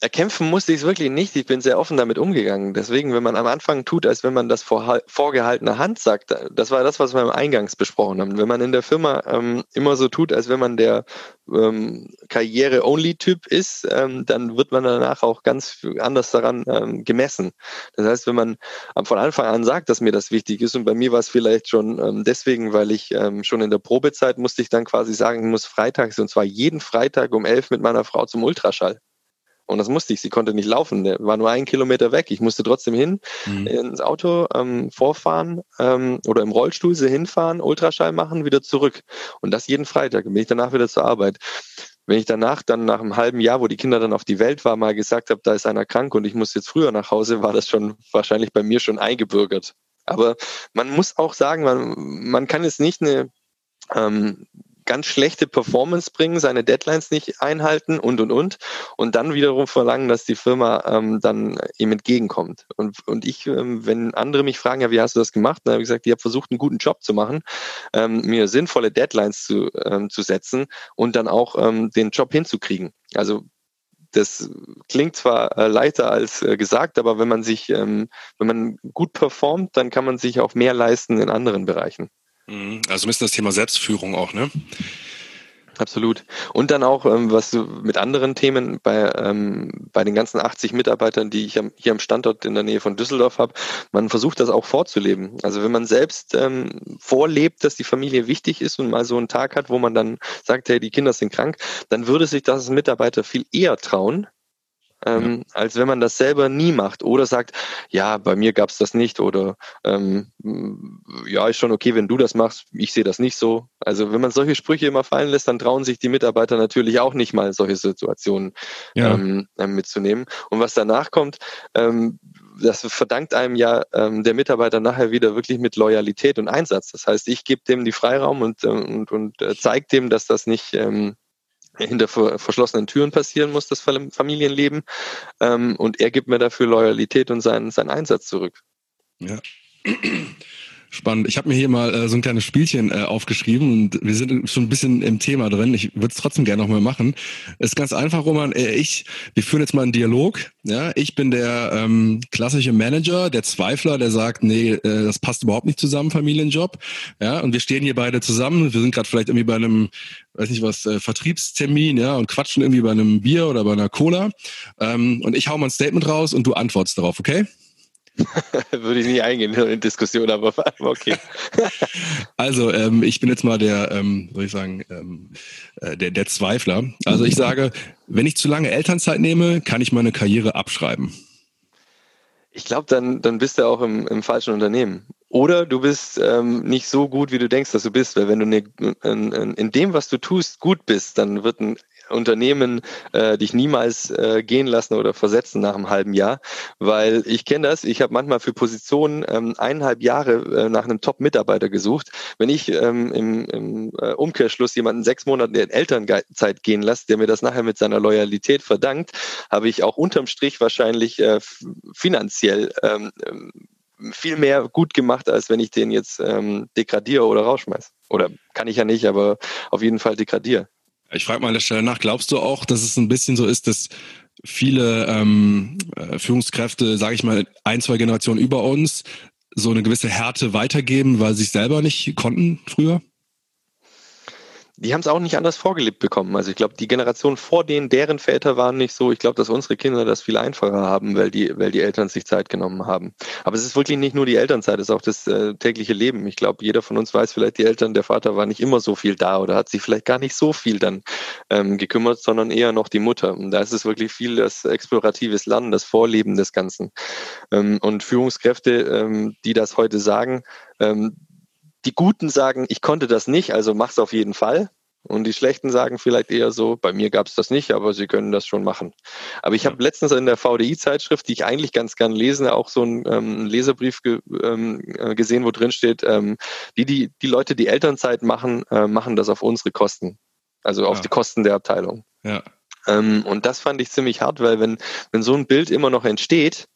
Erkämpfen musste ich es wirklich nicht. Ich bin sehr offen damit umgegangen. Deswegen, wenn man am Anfang tut, als wenn man das vor vorgehaltener Hand sagt, das war das, was wir eingangs besprochen haben. Wenn man in der Firma ähm, immer so tut, als wenn man der ähm, Karriere-Only-Typ ist, ähm, dann wird man danach auch ganz anders daran ähm, gemessen. Das heißt, wenn man von Anfang an sagt, dass mir das wichtig ist, und bei mir war es vielleicht schon ähm, deswegen, weil ich ähm, schon in der Probezeit musste ich dann quasi sagen, ich muss freitags, und zwar jeden Freitag um elf mit meiner Frau zum Ultraschall. Und das musste ich. Sie konnte nicht laufen. Der war nur einen Kilometer weg. Ich musste trotzdem hin, mhm. ins Auto ähm, vorfahren ähm, oder im Rollstuhl sie hinfahren, Ultraschall machen, wieder zurück. Und das jeden Freitag. Dann bin ich danach wieder zur Arbeit. Wenn ich danach dann nach einem halben Jahr, wo die Kinder dann auf die Welt waren, mal gesagt habe, da ist einer krank und ich muss jetzt früher nach Hause, war das schon wahrscheinlich bei mir schon eingebürgert. Aber man muss auch sagen, man, man kann jetzt nicht eine ähm, ganz schlechte Performance bringen, seine Deadlines nicht einhalten und und und und dann wiederum verlangen, dass die Firma ähm, dann ihm entgegenkommt. Und, und ich, ähm, wenn andere mich fragen, ja, wie hast du das gemacht? Dann habe ich gesagt, ich habe versucht, einen guten Job zu machen, ähm, mir sinnvolle Deadlines zu, ähm, zu setzen und dann auch ähm, den Job hinzukriegen. Also das klingt zwar äh, leichter als äh, gesagt, aber wenn man sich, ähm, wenn man gut performt, dann kann man sich auch mehr leisten in anderen Bereichen. Mhm. Also ein bisschen das Thema Selbstführung auch, ne? Absolut. Und dann auch, ähm, was du mit anderen Themen bei, ähm, bei den ganzen 80 Mitarbeitern, die ich hier am Standort in der Nähe von Düsseldorf habe, man versucht das auch vorzuleben. Also wenn man selbst ähm, vorlebt, dass die Familie wichtig ist und mal so einen Tag hat, wo man dann sagt, hey, die Kinder sind krank, dann würde sich das Mitarbeiter viel eher trauen, ähm, ja. als wenn man das selber nie macht oder sagt, ja, bei mir gab es das nicht oder ähm, ja, ist schon okay, wenn du das machst, ich sehe das nicht so. Also wenn man solche Sprüche immer fallen lässt, dann trauen sich die Mitarbeiter natürlich auch nicht mal solche Situationen ja. ähm, mitzunehmen. Und was danach kommt, ähm, das verdankt einem ja ähm, der Mitarbeiter nachher wieder wirklich mit Loyalität und Einsatz. Das heißt, ich gebe dem die Freiraum und, ähm, und, und äh, zeige dem, dass das nicht ähm, hinter verschlossenen Türen passieren muss, das Familienleben. Ähm, und er gibt mir dafür Loyalität und seinen, seinen Einsatz zurück. Ja. Spannend. Ich habe mir hier mal äh, so ein kleines Spielchen äh, aufgeschrieben und wir sind schon ein bisschen im Thema drin. Ich würde es trotzdem gerne nochmal machen. Ist ganz einfach, Roman. Äh, ich, wir führen jetzt mal einen Dialog. Ja, ich bin der ähm, klassische Manager, der Zweifler, der sagt, nee, äh, das passt überhaupt nicht zusammen, Familienjob. Ja, und wir stehen hier beide zusammen. Wir sind gerade vielleicht irgendwie bei einem, weiß nicht was, äh, Vertriebstermin, ja, und quatschen irgendwie bei einem Bier oder bei einer Cola. Ähm, und ich hau mal ein Statement raus und du antwortest darauf, okay? Würde ich nicht eingehen in Diskussion, aber okay. also, ähm, ich bin jetzt mal der, ähm, soll ich sagen, ähm, äh, der, der Zweifler. Also ich sage, wenn ich zu lange Elternzeit nehme, kann ich meine Karriere abschreiben. Ich glaube, dann, dann bist du auch im, im falschen Unternehmen. Oder du bist ähm, nicht so gut, wie du denkst, dass du bist. Weil wenn du ne, in, in, dem, was du tust, gut bist, dann wird ein Unternehmen äh, dich niemals äh, gehen lassen oder versetzen nach einem halben Jahr, weil ich kenne das. Ich habe manchmal für Positionen ähm, eineinhalb Jahre äh, nach einem Top-Mitarbeiter gesucht. Wenn ich ähm, im, im äh, Umkehrschluss jemanden sechs Monate in Elternzeit gehen lasse, der mir das nachher mit seiner Loyalität verdankt, habe ich auch unterm Strich wahrscheinlich äh, finanziell ähm, viel mehr gut gemacht, als wenn ich den jetzt ähm, degradiere oder rausschmeiße. Oder kann ich ja nicht, aber auf jeden Fall degradiere. Ich frage mal an der Stelle nach, glaubst du auch, dass es ein bisschen so ist, dass viele ähm, äh, Führungskräfte, sage ich mal, ein, zwei Generationen über uns so eine gewisse Härte weitergeben, weil sie es selber nicht konnten früher? Die haben es auch nicht anders vorgelebt bekommen. Also ich glaube, die Generation vor denen, deren Väter waren nicht so. Ich glaube, dass unsere Kinder das viel einfacher haben, weil die, weil die Eltern sich Zeit genommen haben. Aber es ist wirklich nicht nur die Elternzeit, es ist auch das äh, tägliche Leben. Ich glaube, jeder von uns weiß vielleicht, die Eltern, der Vater war nicht immer so viel da oder hat sich vielleicht gar nicht so viel dann ähm, gekümmert, sondern eher noch die Mutter. Und da ist es wirklich viel das exploratives Lernen, das Vorleben des Ganzen. Ähm, und Führungskräfte, ähm, die das heute sagen, ähm, die Guten sagen, ich konnte das nicht, also mach's auf jeden Fall. Und die Schlechten sagen vielleicht eher so, bei mir gab es das nicht, aber sie können das schon machen. Aber ich habe letztens in der VDI-Zeitschrift, die ich eigentlich ganz gern lese, auch so einen, ähm, Leserbrief ge, ähm, äh, gesehen, wo drin steht, ähm, die, die, die Leute, die Elternzeit machen, äh, machen das auf unsere Kosten. Also auf ja. die Kosten der Abteilung. Ja. Ähm, und das fand ich ziemlich hart, weil wenn, wenn so ein Bild immer noch entsteht,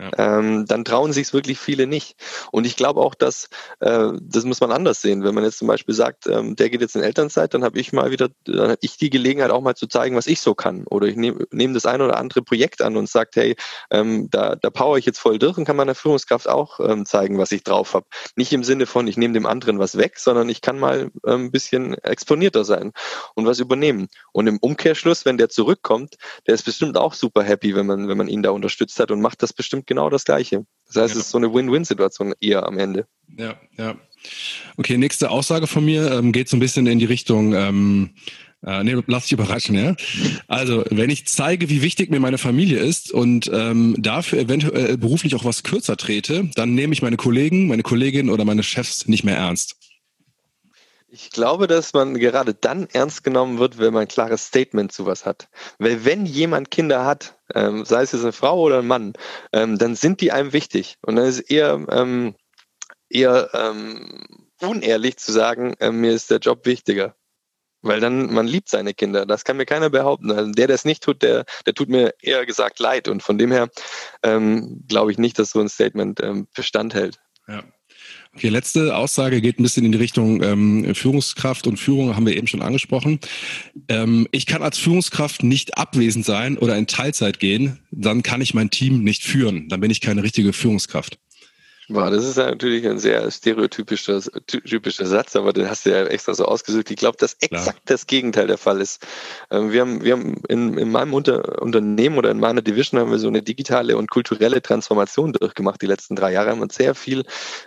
ja. Ähm, dann trauen sich es wirklich viele nicht. Und ich glaube auch, dass äh, das muss man anders sehen. Wenn man jetzt zum Beispiel sagt, ähm, der geht jetzt in Elternzeit, dann habe ich mal wieder, dann habe ich die Gelegenheit auch mal zu zeigen, was ich so kann. Oder ich nehme nehm das ein oder andere Projekt an und sage, hey, ähm, da, da power ich jetzt voll durch und kann meiner Führungskraft auch ähm, zeigen, was ich drauf habe. Nicht im Sinne von, ich nehme dem anderen was weg, sondern ich kann mal ähm, ein bisschen exponierter sein und was übernehmen. Und im Umkehrschluss, wenn der zurückkommt, der ist bestimmt auch super happy, wenn man, wenn man ihn da unterstützt hat und macht das bestimmt genau das Gleiche. Das heißt, ja. es ist so eine Win-Win-Situation eher am Ende. Ja, ja. Okay, nächste Aussage von mir ähm, geht so ein bisschen in die Richtung, ähm, äh, nee, lass dich überraschen, ja. Also, wenn ich zeige, wie wichtig mir meine Familie ist und ähm, dafür eventuell beruflich auch was kürzer trete, dann nehme ich meine Kollegen, meine Kolleginnen oder meine Chefs nicht mehr ernst. Ich glaube, dass man gerade dann ernst genommen wird, wenn man ein klares Statement zu was hat. Weil wenn jemand Kinder hat, ähm, sei es jetzt eine Frau oder ein Mann, ähm, dann sind die einem wichtig. Und dann ist eher, ähm, eher ähm, unehrlich zu sagen, äh, mir ist der Job wichtiger. Weil dann, man liebt seine Kinder. Das kann mir keiner behaupten. Also der, der es nicht tut, der, der tut mir eher gesagt leid. Und von dem her ähm, glaube ich nicht, dass so ein Statement ähm, Bestand hält. Ja. Okay, letzte Aussage geht ein bisschen in die Richtung ähm, Führungskraft und Führung, haben wir eben schon angesprochen. Ähm, ich kann als Führungskraft nicht abwesend sein oder in Teilzeit gehen, dann kann ich mein Team nicht führen. Dann bin ich keine richtige Führungskraft. Boah, das ist ja natürlich ein sehr stereotypischer typischer Satz, aber den hast du ja extra so ausgesucht. Ich glaube, dass exakt das Gegenteil der Fall ist. Ähm, wir haben, wir haben in, in meinem Unter Unternehmen oder in meiner Division haben wir so eine digitale und kulturelle Transformation durchgemacht die letzten drei Jahre. Haben uns sehr viel,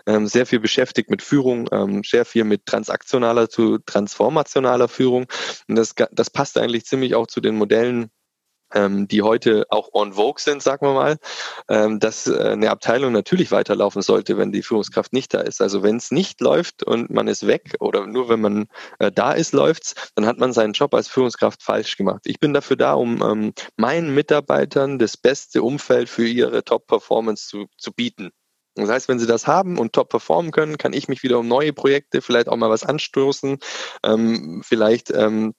ähm, sehr viel beschäftigt mit Führung, ähm, sehr viel mit transaktionaler zu transformationaler Führung. Und das, das passt eigentlich ziemlich auch zu den Modellen, ähm, die heute auch on vogue sind, sagen wir mal, ähm, dass äh, eine Abteilung natürlich weiterlaufen sollte, wenn die Führungskraft nicht da ist. Also wenn es nicht läuft und man ist weg oder nur wenn man äh, da ist, läuft's, dann hat man seinen Job als Führungskraft falsch gemacht. Ich bin dafür da, um ähm, meinen Mitarbeitern das beste Umfeld für ihre Top-Performance zu, zu bieten. Das heißt, wenn sie das haben und top performen können, kann ich mich wieder um neue Projekte, vielleicht auch mal was anstoßen, ähm, vielleicht ähm,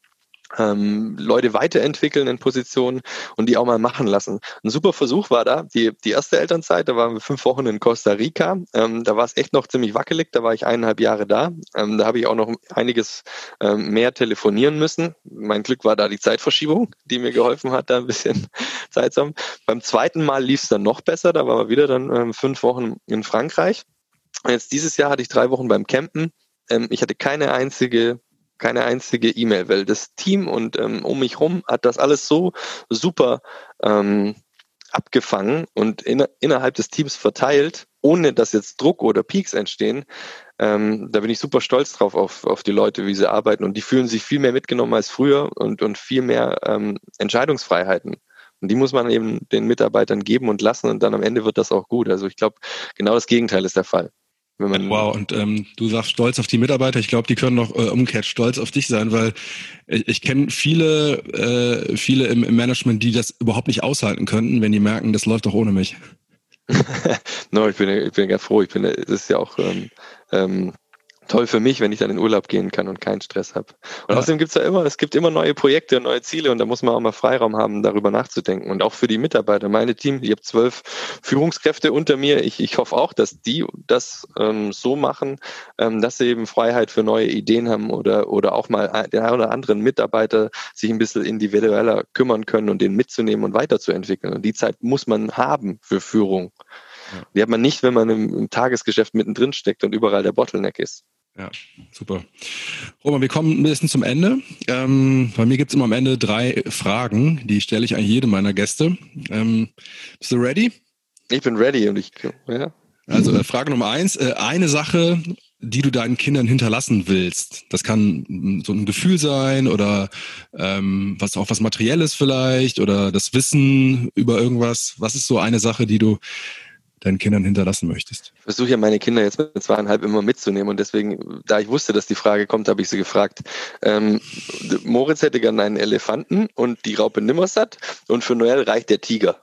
ähm, Leute weiterentwickeln in Positionen und die auch mal machen lassen. Ein super Versuch war da, die, die erste Elternzeit, da waren wir fünf Wochen in Costa Rica, ähm, da war es echt noch ziemlich wackelig, da war ich eineinhalb Jahre da, ähm, da habe ich auch noch einiges ähm, mehr telefonieren müssen. Mein Glück war da die Zeitverschiebung, die mir geholfen hat, da ein bisschen Zeit zu haben. Beim zweiten Mal lief es dann noch besser, da waren wir wieder dann ähm, fünf Wochen in Frankreich. Jetzt dieses Jahr hatte ich drei Wochen beim Campen. Ähm, ich hatte keine einzige keine einzige E-Mail, weil das Team und ähm, um mich rum hat das alles so super ähm, abgefangen und in, innerhalb des Teams verteilt, ohne dass jetzt Druck oder Peaks entstehen. Ähm, da bin ich super stolz drauf auf, auf die Leute, wie sie arbeiten und die fühlen sich viel mehr mitgenommen als früher und, und viel mehr ähm, Entscheidungsfreiheiten. Und die muss man eben den Mitarbeitern geben und lassen und dann am Ende wird das auch gut. Also ich glaube, genau das Gegenteil ist der Fall wow, und ähm, du sagst stolz auf die Mitarbeiter. Ich glaube, die können noch äh, umgekehrt stolz auf dich sein, weil ich, ich kenne viele, äh, viele im, im Management, die das überhaupt nicht aushalten könnten, wenn die merken, das läuft doch ohne mich. no, ich bin, ich bin ganz froh. Ich bin, das ist ja auch ähm, ähm, toll für mich, wenn ich dann in Urlaub gehen kann und keinen Stress habe. Und ja. außerdem gibt's ja immer, es gibt immer neue Projekte und neue Ziele und da muss man auch mal Freiraum haben, darüber nachzudenken. Und auch für die Mitarbeiter, meine Team, ich habe zwölf Führungskräfte unter mir. Ich, ich hoffe auch, dass die das ähm, so machen, ähm, dass sie eben Freiheit für neue Ideen haben oder, oder auch mal den einen oder anderen Mitarbeiter sich ein bisschen individueller kümmern können und den mitzunehmen und weiterzuentwickeln. Und die Zeit muss man haben für Führung. Die hat man nicht, wenn man im, im Tagesgeschäft mittendrin steckt und überall der Bottleneck ist. Ja, super. Roman, wir kommen ein bisschen zum Ende. Ähm, bei mir gibt es immer am Ende drei Fragen, die stelle ich eigentlich jedem meiner Gäste. Ähm, bist du ready? Ich bin ready und ich, ja. Also äh, Frage Nummer eins, äh, eine Sache, die du deinen Kindern hinterlassen willst. Das kann so ein Gefühl sein oder ähm, was auch was Materielles vielleicht oder das Wissen über irgendwas. Was ist so eine Sache, die du deinen Kindern hinterlassen möchtest? Ich versuche ja meine Kinder jetzt mit zweieinhalb immer mitzunehmen und deswegen, da ich wusste, dass die Frage kommt, habe ich sie gefragt. Ähm, Moritz hätte gerne einen Elefanten und die Raupe Nimmersatt und für Noel reicht der Tiger.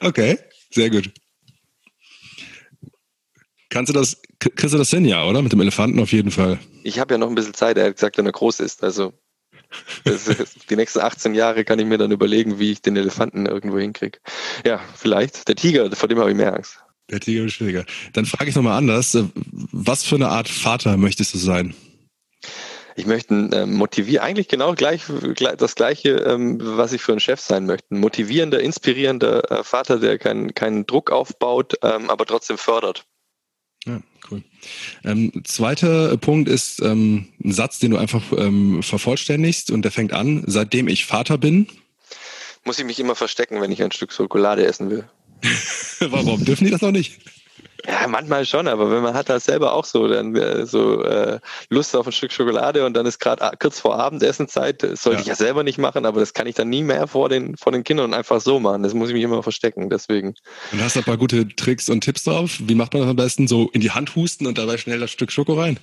Okay, sehr gut. Kannst du das, kriegst du das hin, ja, oder? Mit dem Elefanten auf jeden Fall. Ich habe ja noch ein bisschen Zeit, er hat gesagt, wenn er groß ist. Also die nächsten 18 Jahre kann ich mir dann überlegen, wie ich den Elefanten irgendwo hinkriege. Ja, vielleicht. Der Tiger, vor dem habe ich mehr Angst. Der Tiger ist schwieriger. Dann frage ich nochmal anders. Was für eine Art Vater möchtest du sein? Ich möchte ähm, motivieren, eigentlich genau gleich, das Gleiche, ähm, was ich für ein Chef sein möchte. Ein motivierender, inspirierender äh, Vater, der keinen keinen Druck aufbaut, ähm, aber trotzdem fördert. Ja, cool. Ähm, zweiter Punkt ist ähm, ein Satz, den du einfach ähm, vervollständigst und der fängt an, seitdem ich Vater bin. Muss ich mich immer verstecken, wenn ich ein Stück Schokolade essen will. Warum? Dürfen die das noch nicht? Ja, manchmal schon, aber wenn man hat das selber auch so, dann äh, so äh, Lust auf ein Stück Schokolade und dann ist gerade kurz vor Abendessenzeit, das sollte ja. ich ja selber nicht machen, aber das kann ich dann nie mehr vor den vor den Kindern einfach so machen. Das muss ich mich immer verstecken, deswegen. Und hast du ein paar gute Tricks und Tipps drauf? Wie macht man das am besten? So in die Hand husten und dabei schnell das Stück Schoko rein?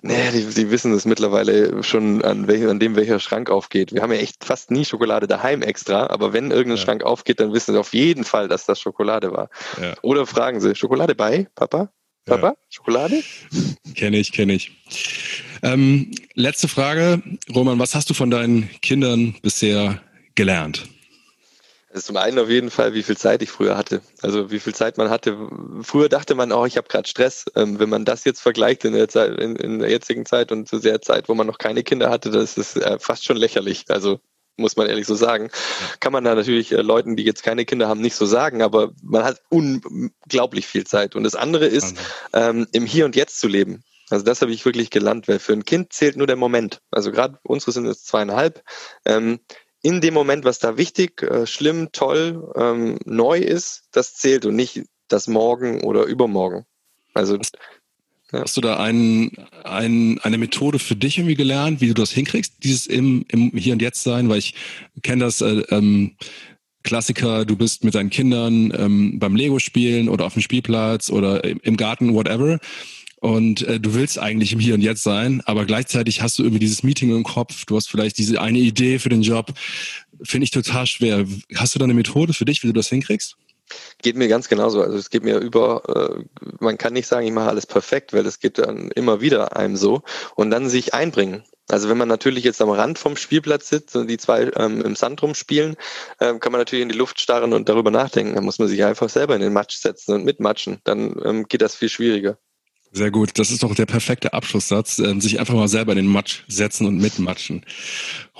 Nee, die, die wissen es mittlerweile schon an, welch, an dem welcher Schrank aufgeht. Wir haben ja echt fast nie Schokolade daheim extra, aber wenn irgendein ja. Schrank aufgeht, dann wissen sie auf jeden Fall, dass das Schokolade war. Ja. Oder fragen sie, Schokolade bei? Ei, Papa? Papa? Ja. Schokolade? Kenne ich, kenne ich. Ähm, letzte Frage. Roman, was hast du von deinen Kindern bisher gelernt? Also zum einen auf jeden Fall, wie viel Zeit ich früher hatte. Also wie viel Zeit man hatte. Früher dachte man, oh, ich habe gerade Stress. Ähm, wenn man das jetzt vergleicht in der, Zeit, in, in der jetzigen Zeit und zu der Zeit, wo man noch keine Kinder hatte, das ist äh, fast schon lächerlich. Also muss man ehrlich so sagen. Kann man da natürlich äh, Leuten, die jetzt keine Kinder haben, nicht so sagen, aber man hat unglaublich viel Zeit. Und das andere ist, ähm, im Hier und Jetzt zu leben. Also das habe ich wirklich gelernt, weil für ein Kind zählt nur der Moment. Also gerade unsere sind jetzt zweieinhalb. Ähm, in dem Moment, was da wichtig, äh, schlimm, toll, ähm, neu ist, das zählt und nicht das Morgen oder Übermorgen. Also. Hast du da ein, ein, eine Methode für dich irgendwie gelernt, wie du das hinkriegst, dieses im, im Hier und Jetzt sein? Weil ich kenne das, äh, ähm, Klassiker, du bist mit deinen Kindern ähm, beim Lego spielen oder auf dem Spielplatz oder im Garten, whatever. Und äh, du willst eigentlich im Hier und Jetzt sein, aber gleichzeitig hast du irgendwie dieses Meeting im Kopf, du hast vielleicht diese eine Idee für den Job. Finde ich total schwer. Hast du da eine Methode für dich, wie du das hinkriegst? Geht mir ganz genauso. Also es geht mir über, äh, man kann nicht sagen, ich mache alles perfekt, weil es geht dann immer wieder einem so. Und dann sich einbringen. Also wenn man natürlich jetzt am Rand vom Spielplatz sitzt und die zwei ähm, im Sand rumspielen, ähm, kann man natürlich in die Luft starren und darüber nachdenken. Dann muss man sich einfach selber in den Matsch setzen und mitmatschen. Dann ähm, geht das viel schwieriger. Sehr gut. Das ist doch der perfekte Abschlusssatz. Ähm, sich einfach mal selber in den Matsch setzen und mitmatschen.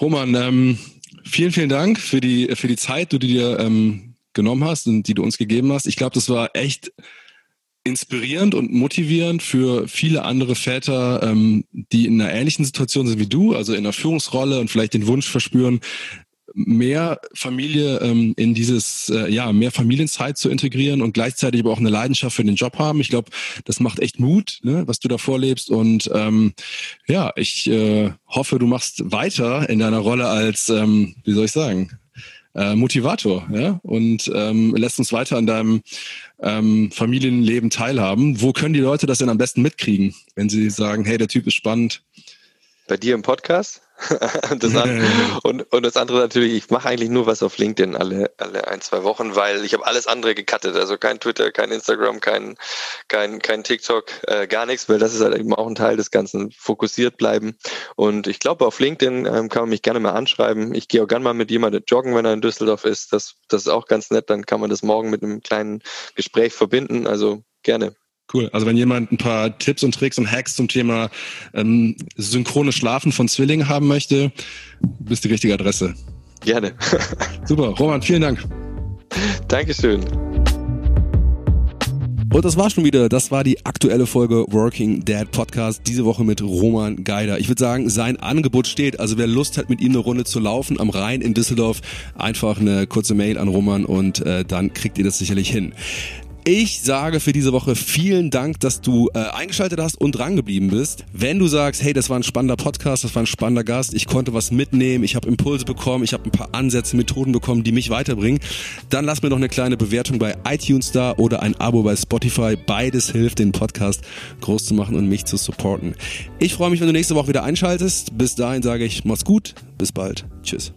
Roman, ähm, vielen, vielen Dank für die, für die Zeit, die du dir ähm, genommen hast und die du uns gegeben hast. Ich glaube, das war echt inspirierend und motivierend für viele andere Väter, ähm, die in einer ähnlichen Situation sind wie du, also in einer Führungsrolle und vielleicht den Wunsch verspüren, mehr Familie ähm, in dieses, äh, ja, mehr Familienzeit zu integrieren und gleichzeitig aber auch eine Leidenschaft für den Job haben. Ich glaube, das macht echt Mut, ne, was du da vorlebst. Und ähm, ja, ich äh, hoffe, du machst weiter in deiner Rolle als, ähm, wie soll ich sagen, äh, Motivator ja? und ähm, lässt uns weiter an deinem ähm, Familienleben teilhaben. Wo können die Leute das denn am besten mitkriegen, wenn sie sagen, hey, der Typ ist spannend? Bei dir im Podcast? Das andere, und, und das andere natürlich, ich mache eigentlich nur was auf LinkedIn alle, alle ein, zwei Wochen, weil ich habe alles andere gecuttet. Also kein Twitter, kein Instagram, kein, kein, kein TikTok, äh, gar nichts, weil das ist halt eben auch ein Teil des Ganzen, fokussiert bleiben. Und ich glaube, auf LinkedIn ähm, kann man mich gerne mal anschreiben. Ich gehe auch gerne mal mit jemandem joggen, wenn er in Düsseldorf ist. Das, das ist auch ganz nett. Dann kann man das morgen mit einem kleinen Gespräch verbinden. Also gerne. Cool. Also wenn jemand ein paar Tipps und Tricks und Hacks zum Thema ähm, synchrone Schlafen von Zwillingen haben möchte, bist die richtige Adresse. Gerne. Super. Roman, vielen Dank. Dankeschön. Und das war schon wieder, das war die aktuelle Folge Working Dad Podcast, diese Woche mit Roman Geider. Ich würde sagen, sein Angebot steht, also wer Lust hat, mit ihm eine Runde zu laufen am Rhein in Düsseldorf, einfach eine kurze Mail an Roman und äh, dann kriegt ihr das sicherlich hin. Ich sage für diese Woche vielen Dank, dass du äh, eingeschaltet hast und drangeblieben bist. Wenn du sagst, hey, das war ein spannender Podcast, das war ein spannender Gast, ich konnte was mitnehmen, ich habe Impulse bekommen, ich habe ein paar Ansätze, Methoden bekommen, die mich weiterbringen, dann lass mir noch eine kleine Bewertung bei iTunes da oder ein Abo bei Spotify. Beides hilft, den Podcast groß zu machen und mich zu supporten. Ich freue mich, wenn du nächste Woche wieder einschaltest. Bis dahin sage ich, mach's gut, bis bald. Tschüss.